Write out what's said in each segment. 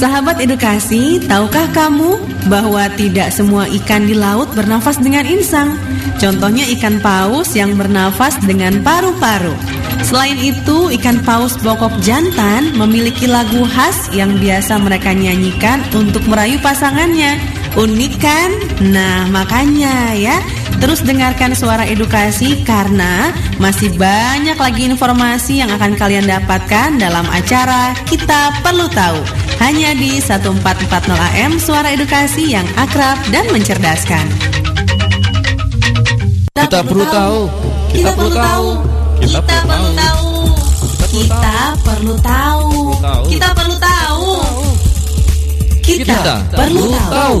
Sahabat edukasi, tahukah kamu bahwa tidak semua ikan di laut bernafas dengan insang? Contohnya ikan paus yang bernafas dengan paru-paru. Selain itu, ikan paus bokok jantan memiliki lagu khas yang biasa mereka nyanyikan untuk merayu pasangannya. Unik kan? Nah, makanya ya, terus dengarkan suara edukasi karena masih banyak lagi informasi yang akan kalian dapatkan dalam acara Kita Perlu Tahu. Hanya di 1440 AM Suara Edukasi yang akrab dan mencerdaskan. Kita perlu tahu. Kita perlu tahu. Kita perlu tahu. Kita perlu tahu. Kita perlu tahu. Kita perlu tahu.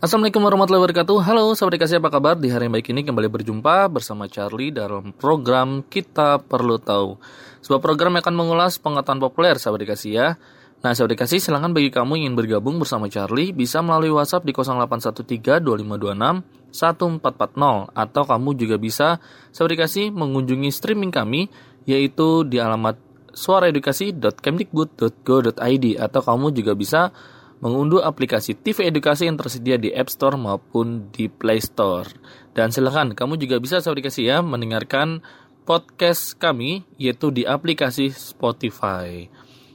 Assalamualaikum warahmatullahi wabarakatuh. Halo sahabat dikasih apa kabar? Di hari yang baik ini kembali berjumpa bersama Charlie Dalam program Kita Perlu Tahu. Sebuah program yang akan mengulas pengetahuan populer sahabat dikasih ya. Nah sahabat dikasih silahkan bagi kamu yang ingin bergabung bersama Charlie Bisa melalui whatsapp di 0813-2526-1440 Atau kamu juga bisa sahabat dikasih mengunjungi streaming kami Yaitu di alamat suaraedukasi.kemdikbud.go.id Atau kamu juga bisa mengunduh aplikasi TV edukasi yang tersedia di App Store maupun di Play Store. Dan silahkan kamu juga bisa edukasi ya mendengarkan podcast kami yaitu di aplikasi Spotify.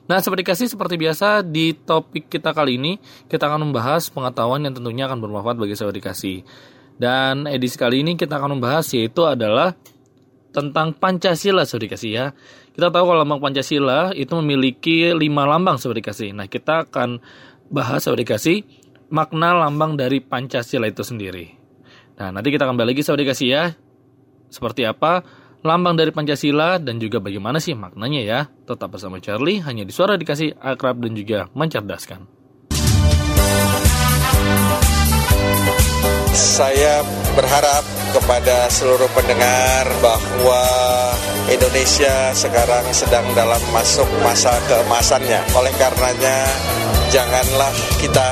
Nah, sahabat edukasi seperti biasa di topik kita kali ini kita akan membahas pengetahuan yang tentunya akan bermanfaat bagi sahabat edukasi. Dan edisi kali ini kita akan membahas yaitu adalah tentang Pancasila sahabat edukasi ya. Kita tahu kalau lambang Pancasila itu memiliki lima lambang sahabat edukasi. Nah, kita akan bahas sahabat dikasih makna lambang dari Pancasila itu sendiri. Nah, nanti kita kembali lagi sahabat dikasih ya. Seperti apa lambang dari Pancasila dan juga bagaimana sih maknanya ya. Tetap bersama Charlie hanya di suara dikasih akrab dan juga mencerdaskan. Saya berharap kepada seluruh pendengar bahwa Indonesia sekarang sedang dalam masuk masa keemasannya. Oleh karenanya, janganlah kita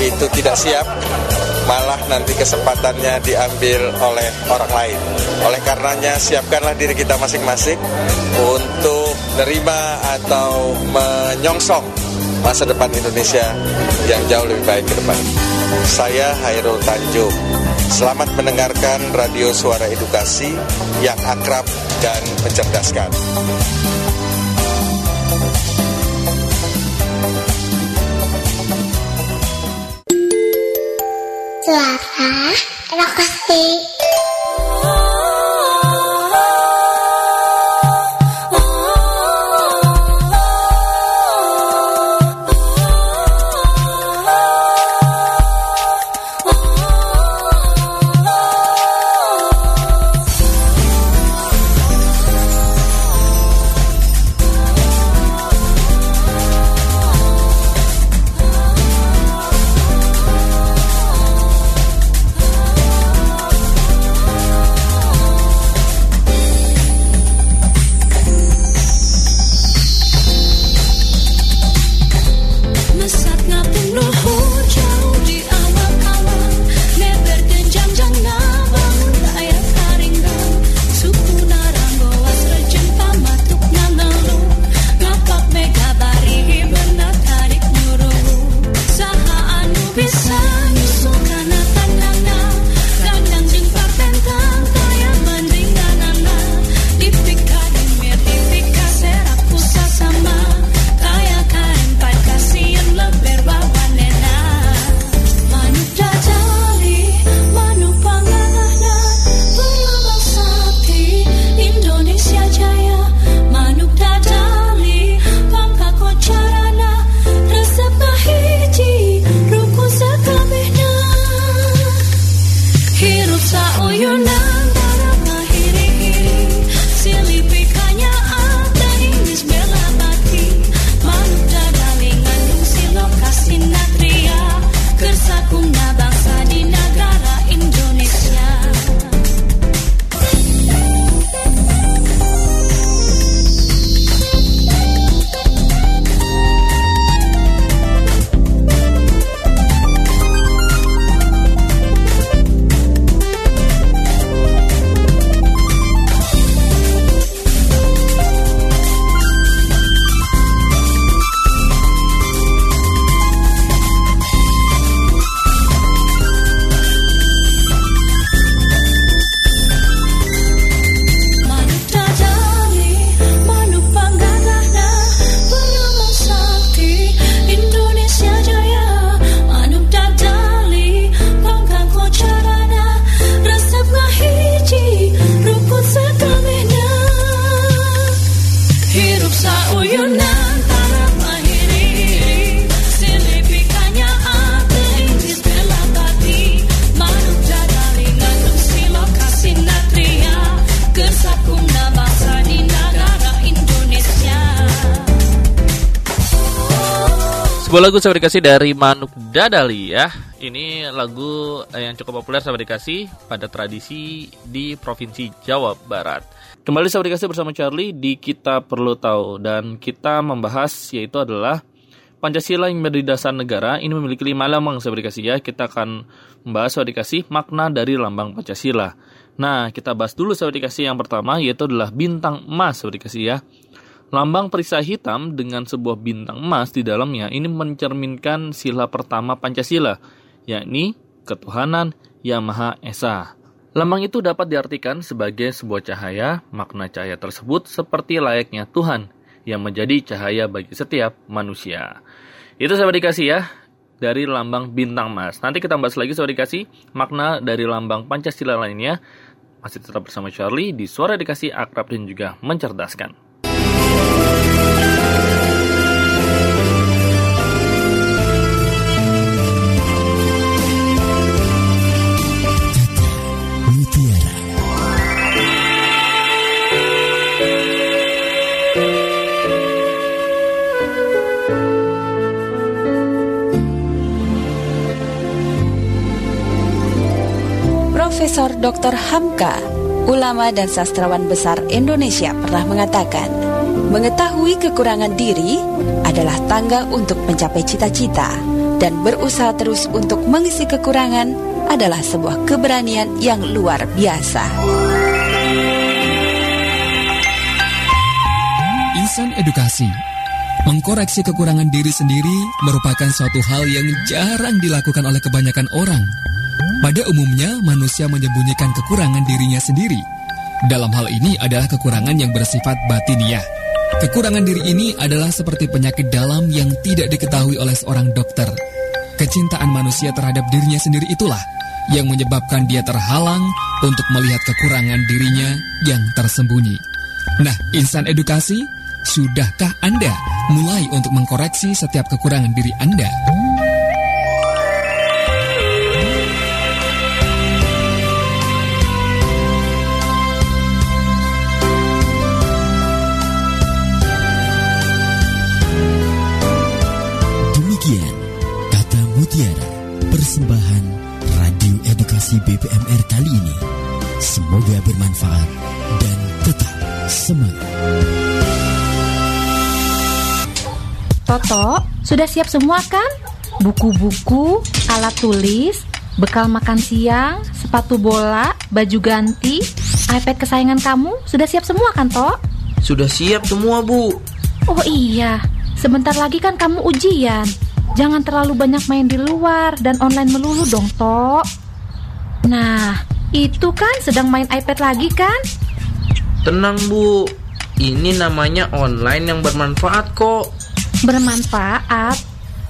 itu tidak siap malah nanti kesempatannya diambil oleh orang lain. Oleh karenanya siapkanlah diri kita masing-masing untuk nerima atau menyongsong masa depan Indonesia yang jauh lebih baik ke depan. Saya Hairul Tanjung. Selamat mendengarkan Radio Suara Edukasi yang akrab dan mencerdaskan. Suara Edukasi. Sebuah lagu saya dikasih dari Manuk Dadali ya. Ini lagu yang cukup populer saya dikasih pada tradisi di Provinsi Jawa Barat. Kembali saya dikasih bersama Charlie di Kita Perlu Tahu dan kita membahas yaitu adalah Pancasila yang menjadi dasar negara ini memiliki lima lambang saya dikasih ya. Kita akan membahas saya dikasih makna dari lambang Pancasila. Nah, kita bahas dulu saya dikasih yang pertama yaitu adalah bintang emas saya dikasih ya. Lambang perisai hitam dengan sebuah bintang emas di dalamnya ini mencerminkan sila pertama Pancasila, yakni ketuhanan yang Maha Esa. Lambang itu dapat diartikan sebagai sebuah cahaya, makna cahaya tersebut seperti layaknya Tuhan yang menjadi cahaya bagi setiap manusia. Itu saya dikasih ya dari lambang bintang emas. Nanti kita bahas lagi saya dikasih makna dari lambang Pancasila lainnya. Masih tetap bersama Charlie di Suara Dikasih Akrab dan juga Mencerdaskan. Profesor Dr. Hamka, ulama dan sastrawan besar Indonesia pernah mengatakan, mengetahui kekurangan diri adalah tangga untuk mencapai cita-cita dan berusaha terus untuk mengisi kekurangan adalah sebuah keberanian yang luar biasa. Insan edukasi Mengkoreksi kekurangan diri sendiri merupakan suatu hal yang jarang dilakukan oleh kebanyakan orang. Pada umumnya, manusia menyembunyikan kekurangan dirinya sendiri. Dalam hal ini adalah kekurangan yang bersifat batiniah. Kekurangan diri ini adalah seperti penyakit dalam yang tidak diketahui oleh seorang dokter. Kecintaan manusia terhadap dirinya sendiri itulah yang menyebabkan dia terhalang untuk melihat kekurangan dirinya yang tersembunyi. Nah, insan edukasi, sudahkah Anda mulai untuk mengkoreksi setiap kekurangan diri Anda? Mutiara, persembahan Radio Edukasi BPMR kali ini. Semoga bermanfaat dan tetap semangat. Toto, sudah siap semua kan? Buku-buku, alat tulis, bekal makan siang, sepatu bola, baju ganti, iPad kesayangan kamu, sudah siap semua kan, Tok? Sudah siap semua, Bu. Oh iya, sebentar lagi kan kamu ujian. Jangan terlalu banyak main di luar dan online melulu dong, Tok. Nah, itu kan sedang main iPad lagi kan? Tenang, Bu. Ini namanya online yang bermanfaat kok. Bermanfaat?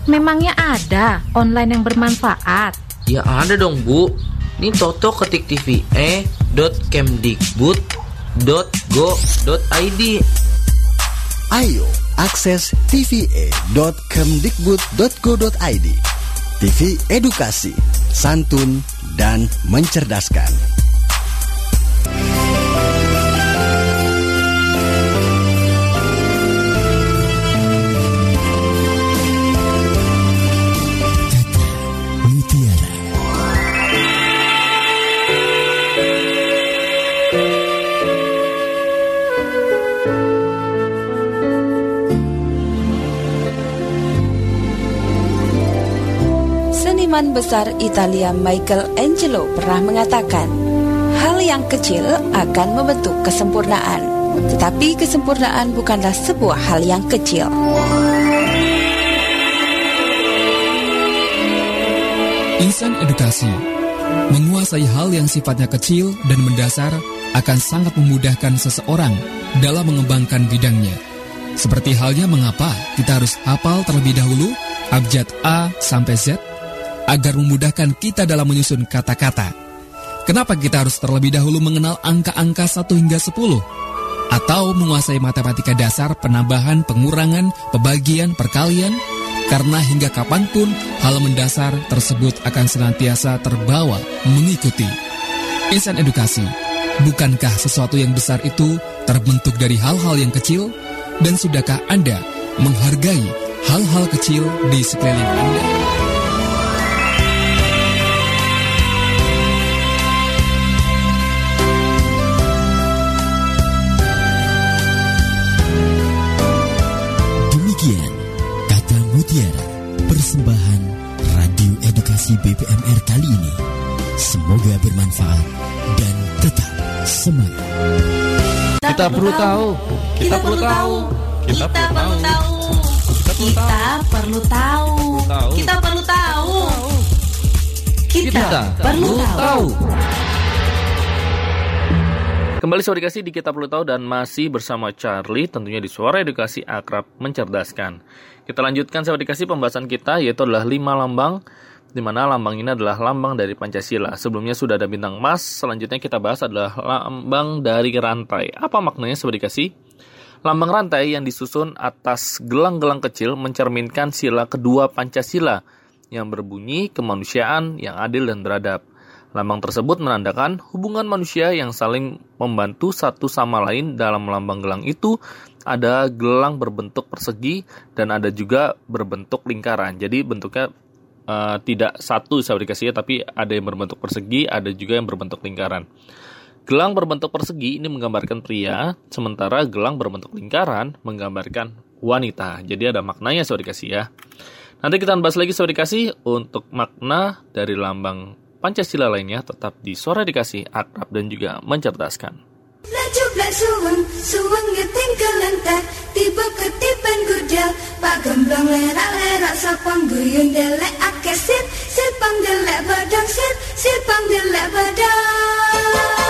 Memangnya ada online yang bermanfaat? Ya ada dong, Bu. Ini Toto ketik tve.kemdikbud.go.id. Ayo, akses tva.kemdikbud.go.id. TV Edukasi, Santun, dan Mencerdaskan. Besar Italia Michael Angelo pernah mengatakan, hal yang kecil akan membentuk kesempurnaan, tetapi kesempurnaan bukanlah sebuah hal yang kecil. Insan edukasi menguasai hal yang sifatnya kecil dan mendasar akan sangat memudahkan seseorang dalam mengembangkan bidangnya. Seperti halnya mengapa kita harus hafal terlebih dahulu abjad A sampai Z agar memudahkan kita dalam menyusun kata-kata. Kenapa kita harus terlebih dahulu mengenal angka-angka 1 hingga 10? Atau menguasai matematika dasar, penambahan, pengurangan, pembagian, perkalian? Karena hingga kapan pun hal mendasar tersebut akan senantiasa terbawa mengikuti. Insan edukasi, bukankah sesuatu yang besar itu terbentuk dari hal-hal yang kecil? Dan sudahkah Anda menghargai hal-hal kecil di sekeliling Anda. BPMR kali ini. Semoga bermanfaat dan tetap semangat. Kita perlu tahu. Kita perlu tahu. Kita perlu tahu. Kita perlu tahu. Kita perlu tahu. Kita perlu tahu. Kembali Sobat Edukasi di Kita Perlu Tahu dan masih bersama Charlie tentunya di Suara Edukasi Akrab Mencerdaskan. Kita lanjutkan Sobat Edukasi pembahasan kita yaitu adalah lima lambang di mana lambang ini adalah lambang dari Pancasila. Sebelumnya sudah ada bintang emas, selanjutnya kita bahas adalah lambang dari rantai. Apa maknanya Sobat Edukasi? Lambang rantai yang disusun atas gelang-gelang kecil mencerminkan sila kedua Pancasila yang berbunyi kemanusiaan yang adil dan beradab. Lambang tersebut menandakan hubungan manusia yang saling membantu satu sama lain dalam lambang gelang itu ada gelang berbentuk persegi dan ada juga berbentuk lingkaran. Jadi bentuknya uh, tidak satu dikasih tapi ada yang berbentuk persegi, ada juga yang berbentuk lingkaran. Gelang berbentuk persegi ini menggambarkan pria, sementara gelang berbentuk lingkaran menggambarkan wanita. Jadi ada maknanya saya dikasih ya. Nanti kita bahas lagi saya dikasih untuk makna dari lambang Pancasila lainnya tetap di Suara Dikasih akrab dan juga mencerdaskan. Lajulah suweng, suweng ngeting kelentar. Tiba ketipan gudel Pak gemblong lerak-lerak Sapang guyun delek ake sir. Sir delek badang sir. Sir delek badang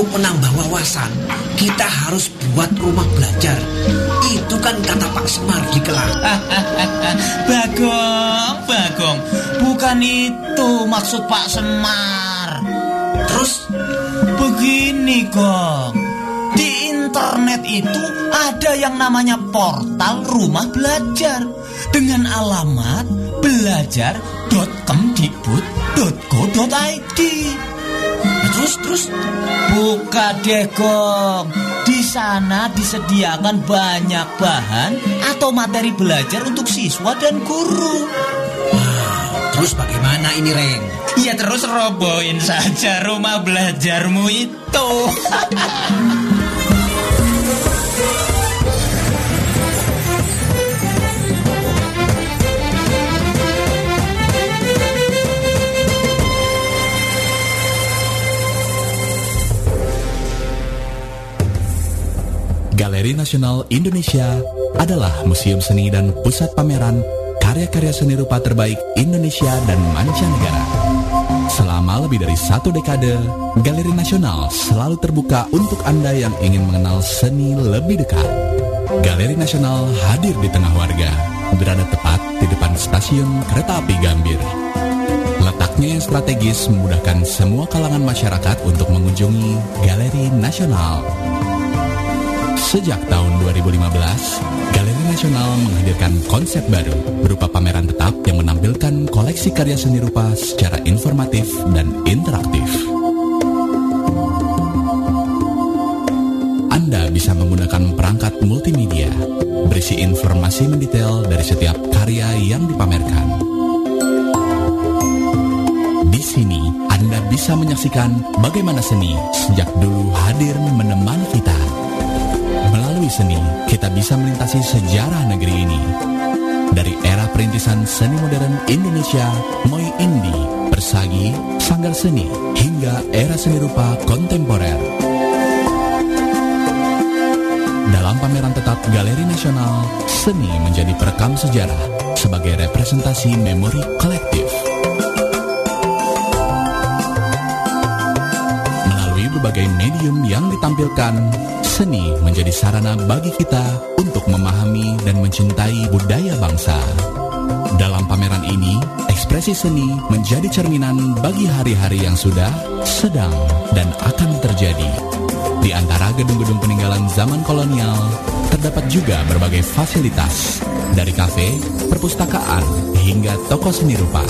Untuk menambah wawasan, kita harus buat rumah belajar. Itu kan kata Pak Semar di kelas. Bagong, Bagong. Bukan itu maksud Pak Semar. Terus? Begini, Gong. Di internet itu ada yang namanya portal rumah belajar dengan alamat belajar.kemdikbud.go.id. Terus, terus? Buka deh, Gong. Di sana disediakan banyak bahan atau materi belajar untuk siswa dan guru. Terus bagaimana ini, Reng? Ya terus robohin saja rumah belajarmu itu. Galeri Nasional Indonesia adalah museum seni dan pusat pameran karya-karya seni rupa terbaik Indonesia dan mancanegara. Selama lebih dari satu dekade, Galeri Nasional selalu terbuka untuk Anda yang ingin mengenal seni lebih dekat. Galeri Nasional hadir di tengah warga, berada tepat di depan stasiun kereta api Gambir. Letaknya yang strategis memudahkan semua kalangan masyarakat untuk mengunjungi Galeri Nasional. Sejak tahun 2015, Galeri Nasional menghadirkan konsep baru berupa pameran tetap yang menampilkan koleksi karya seni rupa secara informatif dan interaktif. Anda bisa menggunakan perangkat multimedia, berisi informasi mendetail dari setiap karya yang dipamerkan. Di sini, Anda bisa menyaksikan bagaimana seni sejak dulu hadir menemani kita. Melalui seni, kita bisa melintasi sejarah negeri ini. Dari era perintisan seni modern Indonesia, Moi Indi, Persagi, Sanggar Seni, hingga era seni rupa kontemporer. Dalam pameran tetap Galeri Nasional, seni menjadi perekam sejarah sebagai representasi memori kolektif. Berbagai medium yang ditampilkan, seni menjadi sarana bagi kita untuk memahami dan mencintai budaya bangsa. Dalam pameran ini, ekspresi seni menjadi cerminan bagi hari-hari yang sudah, sedang, dan akan terjadi. Di antara gedung-gedung peninggalan zaman kolonial, terdapat juga berbagai fasilitas, dari kafe, perpustakaan, hingga toko seni rupa.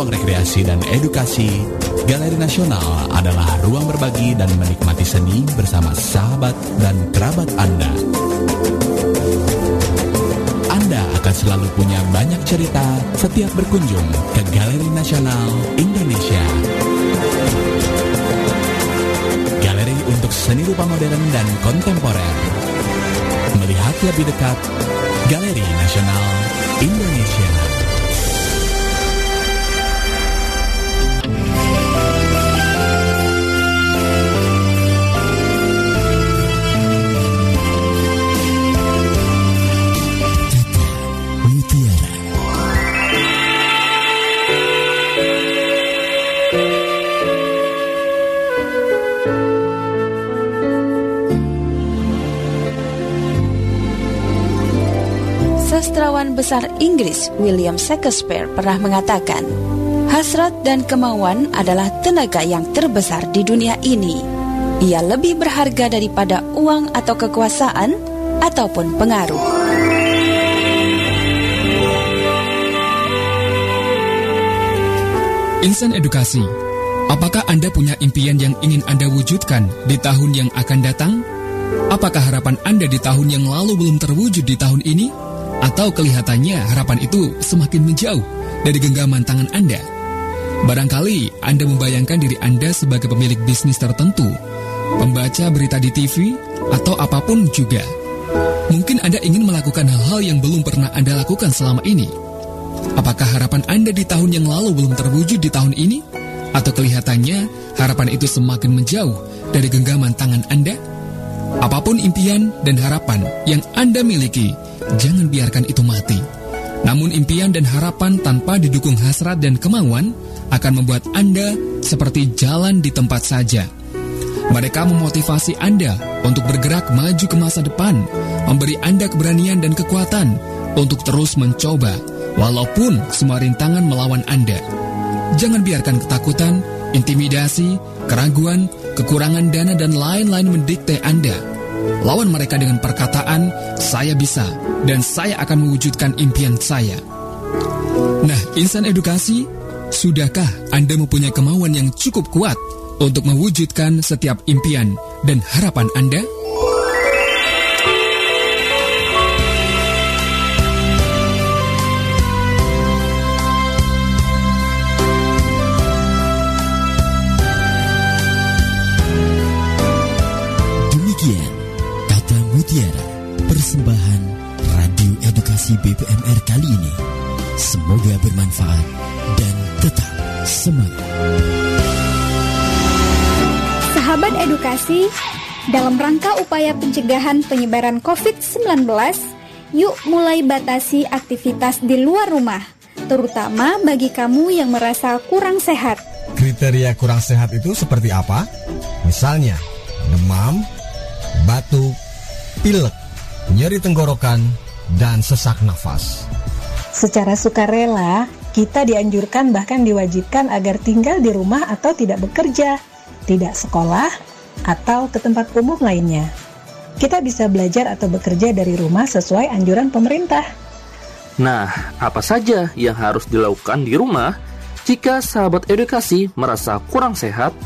Ruang rekreasi dan edukasi, Galeri Nasional adalah ruang berbagi dan menikmati seni bersama sahabat dan kerabat Anda. Anda akan selalu punya banyak cerita setiap berkunjung ke Galeri Nasional Indonesia. Galeri untuk seni rupa modern dan kontemporer. Melihat lebih dekat, Galeri Nasional Indonesia. Besar Inggris William Shakespeare pernah mengatakan, hasrat dan kemauan adalah tenaga yang terbesar di dunia ini. Ia lebih berharga daripada uang atau kekuasaan ataupun pengaruh. Insan Edukasi, apakah Anda punya impian yang ingin Anda wujudkan di tahun yang akan datang? Apakah harapan Anda di tahun yang lalu belum terwujud di tahun ini? Atau kelihatannya harapan itu semakin menjauh dari genggaman tangan Anda? Barangkali Anda membayangkan diri Anda sebagai pemilik bisnis tertentu, pembaca berita di TV, atau apa pun juga. Mungkin Anda ingin melakukan hal-hal yang belum pernah Anda lakukan selama ini. Apakah harapan Anda di tahun yang lalu belum terwujud di tahun ini? Atau kelihatannya harapan itu semakin menjauh dari genggaman tangan Anda? Apa pun impian dan harapan yang Anda miliki, jangan biarkan itu mati. Namun impian dan harapan tanpa didukung hasrat dan kemauan akan membuat Anda seperti jalan di tempat saja. Mereka memotivasi Anda untuk bergerak maju ke masa depan, memberi Anda keberanian dan kekuatan untuk terus mencoba, walaupun semua rintangan melawan Anda. Jangan biarkan ketakutan, intimidasi, keraguan, kekurangan dana, dan lain-lain mendikte Anda. Lawan mereka dengan perkataan, "Saya bisa, dan saya akan mewujudkan impian saya." Nah, insan edukasi, sudahkah Anda mempunyai kemauan yang cukup kuat untuk mewujudkan setiap impian dan harapan Anda? Persembahan Radio Edukasi BPMR kali ini. Semoga bermanfaat dan tetap semangat. Sahabat edukasi, dalam rangka upaya pencegahan penyebaran COVID-19, yuk mulai batasi aktivitas di luar rumah, terutama bagi kamu yang merasa kurang sehat. Kriteria kurang sehat itu seperti apa? Misalnya, demam, batuk, pilek, nyeri tenggorokan, dan sesak nafas. Secara sukarela, kita dianjurkan bahkan diwajibkan agar tinggal di rumah atau tidak bekerja, tidak sekolah, atau ke tempat umum lainnya. Kita bisa belajar atau bekerja dari rumah sesuai anjuran pemerintah. Nah, apa saja yang harus dilakukan di rumah jika sahabat edukasi merasa kurang sehat?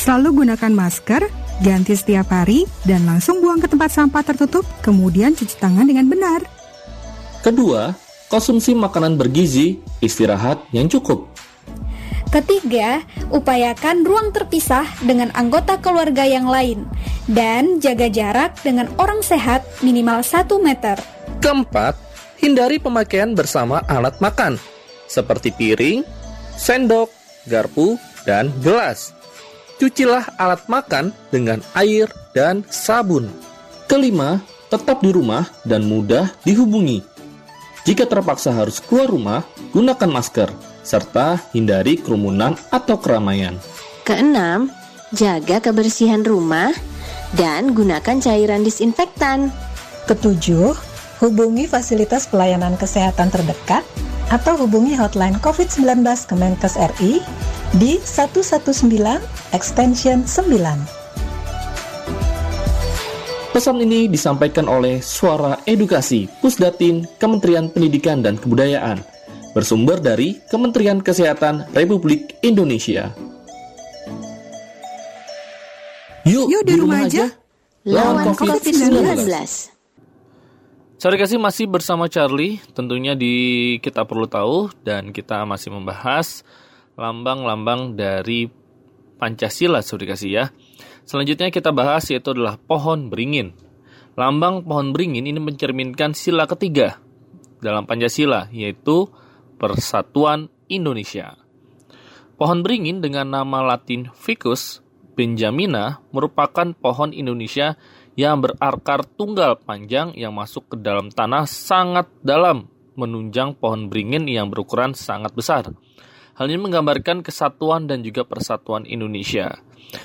Selalu gunakan masker, ganti setiap hari, dan langsung buang ke tempat sampah tertutup, kemudian cuci tangan dengan benar. Kedua, konsumsi makanan bergizi, istirahat yang cukup. Ketiga, upayakan ruang terpisah dengan anggota keluarga yang lain dan jaga jarak dengan orang sehat minimal 1 meter. Keempat, hindari pemakaian bersama alat makan, seperti piring, sendok, garpu, dan gelas. Cucilah alat makan dengan air dan sabun. Kelima, tetap di rumah dan mudah dihubungi. Jika terpaksa harus keluar rumah, gunakan masker, serta hindari kerumunan atau keramaian. Keenam, jaga kebersihan rumah dan gunakan cairan disinfektan. Ketujuh, hubungi fasilitas pelayanan kesehatan terdekat atau hubungi hotline COVID-19 Kemenkes RI di 119 extension 9. Pesan ini disampaikan oleh Suara Edukasi Pusdatin Kementerian Pendidikan dan Kebudayaan bersumber dari Kementerian Kesehatan Republik Indonesia. Yuk, Yuk di rumah aja. Lawan COVID-19. Sorry kasih masih bersama Charlie, tentunya di kita perlu tahu dan kita masih membahas lambang-lambang dari Pancasila, sorry kasih ya. Selanjutnya kita bahas yaitu adalah pohon beringin. Lambang pohon beringin ini mencerminkan sila ketiga dalam Pancasila, yaitu Persatuan Indonesia. Pohon beringin dengan nama latin Ficus benjamina merupakan pohon Indonesia yang berakar tunggal panjang yang masuk ke dalam tanah sangat dalam, menunjang pohon beringin yang berukuran sangat besar. Hal ini menggambarkan kesatuan dan juga persatuan Indonesia.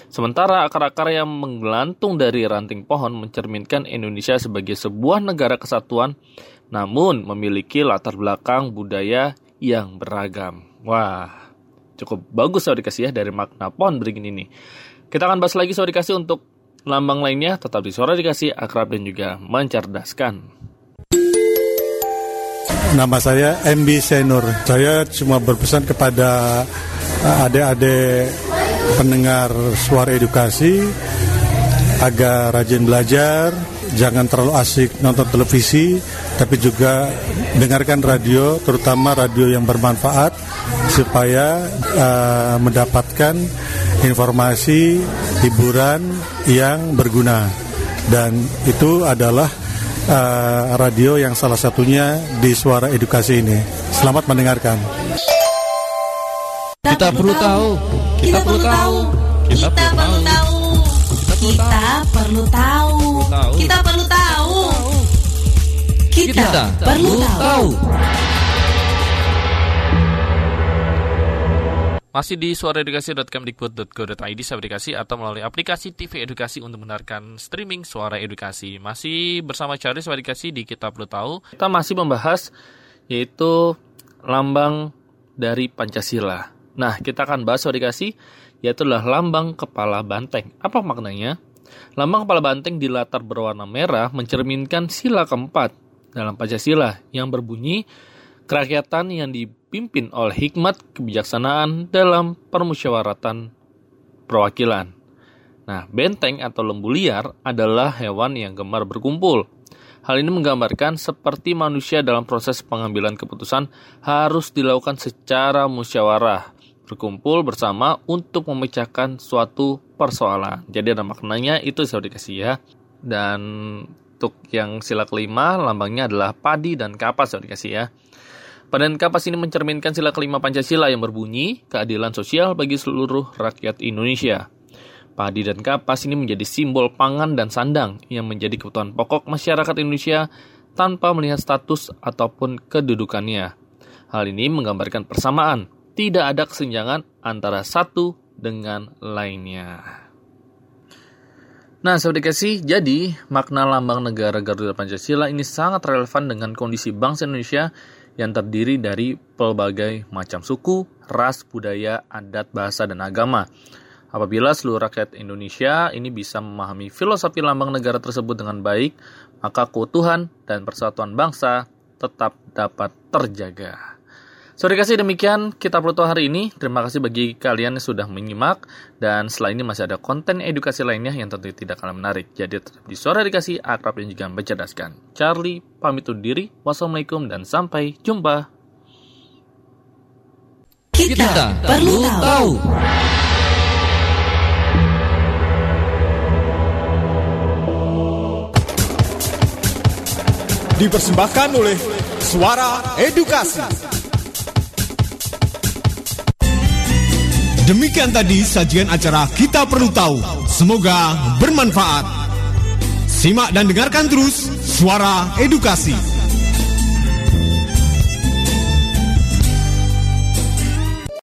Sementara akar-akar yang menggelantung dari ranting pohon mencerminkan Indonesia sebagai sebuah negara kesatuan, namun memiliki latar belakang budaya yang beragam. Wah, cukup bagus saya dikasih ya dari makna pohon beringin ini. Kita akan bahas lagi saya dikasih untuk lambang lainnya, tetap di suara dikasih akrab dan juga mencerdaskan. Nama saya MB Senur. Saya cuma berpesan kepada adik-adik pendengar suara edukasi agar rajin belajar, jangan terlalu asik nonton televisi, tapi juga dengarkan radio, terutama radio yang bermanfaat supaya uh, mendapatkan informasi hiburan yang berguna. Dan itu adalah uh, radio yang salah satunya di Suara Edukasi ini. Selamat mendengarkan. Kita, kita perlu tahu. Kita perlu tahu. Kita perlu tahu. Kita perlu tahu. Kita perlu tahu. Kita perlu tahu. Kita perlu tahu. Masih di suaraedukasi.kemdikbud.go.id aplikasi atau melalui aplikasi TV Edukasi untuk mendengarkan streaming suara edukasi. Masih bersama Charlie Suara Edukasi di Kita Perlu Tahu. Kita masih membahas yaitu lambang dari Pancasila. Nah, kita akan bahas suara edukasi yaitu adalah lambang kepala banteng. Apa maknanya? Lambang kepala banteng di latar berwarna merah mencerminkan sila keempat dalam Pancasila yang berbunyi kerakyatan yang dipimpin oleh hikmat kebijaksanaan dalam permusyawaratan perwakilan. Nah, benteng atau lembu liar adalah hewan yang gemar berkumpul. Hal ini menggambarkan seperti manusia dalam proses pengambilan keputusan harus dilakukan secara musyawarah, berkumpul bersama untuk memecahkan suatu persoalan. Jadi ada maknanya itu saya dikasih ya. Dan untuk yang sila kelima, lambangnya adalah padi dan kapas saya dikasih ya. Padan kapas ini mencerminkan sila kelima Pancasila yang berbunyi keadilan sosial bagi seluruh rakyat Indonesia. Padi dan kapas ini menjadi simbol pangan dan sandang yang menjadi kebutuhan pokok masyarakat Indonesia tanpa melihat status ataupun kedudukannya. Hal ini menggambarkan persamaan, tidak ada kesenjangan antara satu dengan lainnya. Nah, Sobat Dikasih, jadi makna lambang negara Garuda Pancasila ini sangat relevan dengan kondisi bangsa Indonesia yang terdiri dari pelbagai macam suku, ras, budaya, adat, bahasa, dan agama. Apabila seluruh rakyat Indonesia ini bisa memahami filosofi lambang negara tersebut dengan baik, maka keutuhan dan persatuan bangsa tetap dapat terjaga. Sorry kasih demikian kita perlu hari ini. Terima kasih bagi kalian yang sudah menyimak. Dan setelah ini masih ada konten edukasi lainnya yang tentu tidak kalah menarik. Jadi tetap di suara edukasi akrab dan juga mencerdaskan. Charlie pamit undur diri. Wassalamualaikum dan sampai jumpa. Kita, kita perlu tahu. Dipersembahkan oleh Suara Edukasi. Demikian tadi sajian acara Kita Perlu Tahu. Semoga bermanfaat. Simak dan dengarkan terus Suara Edukasi.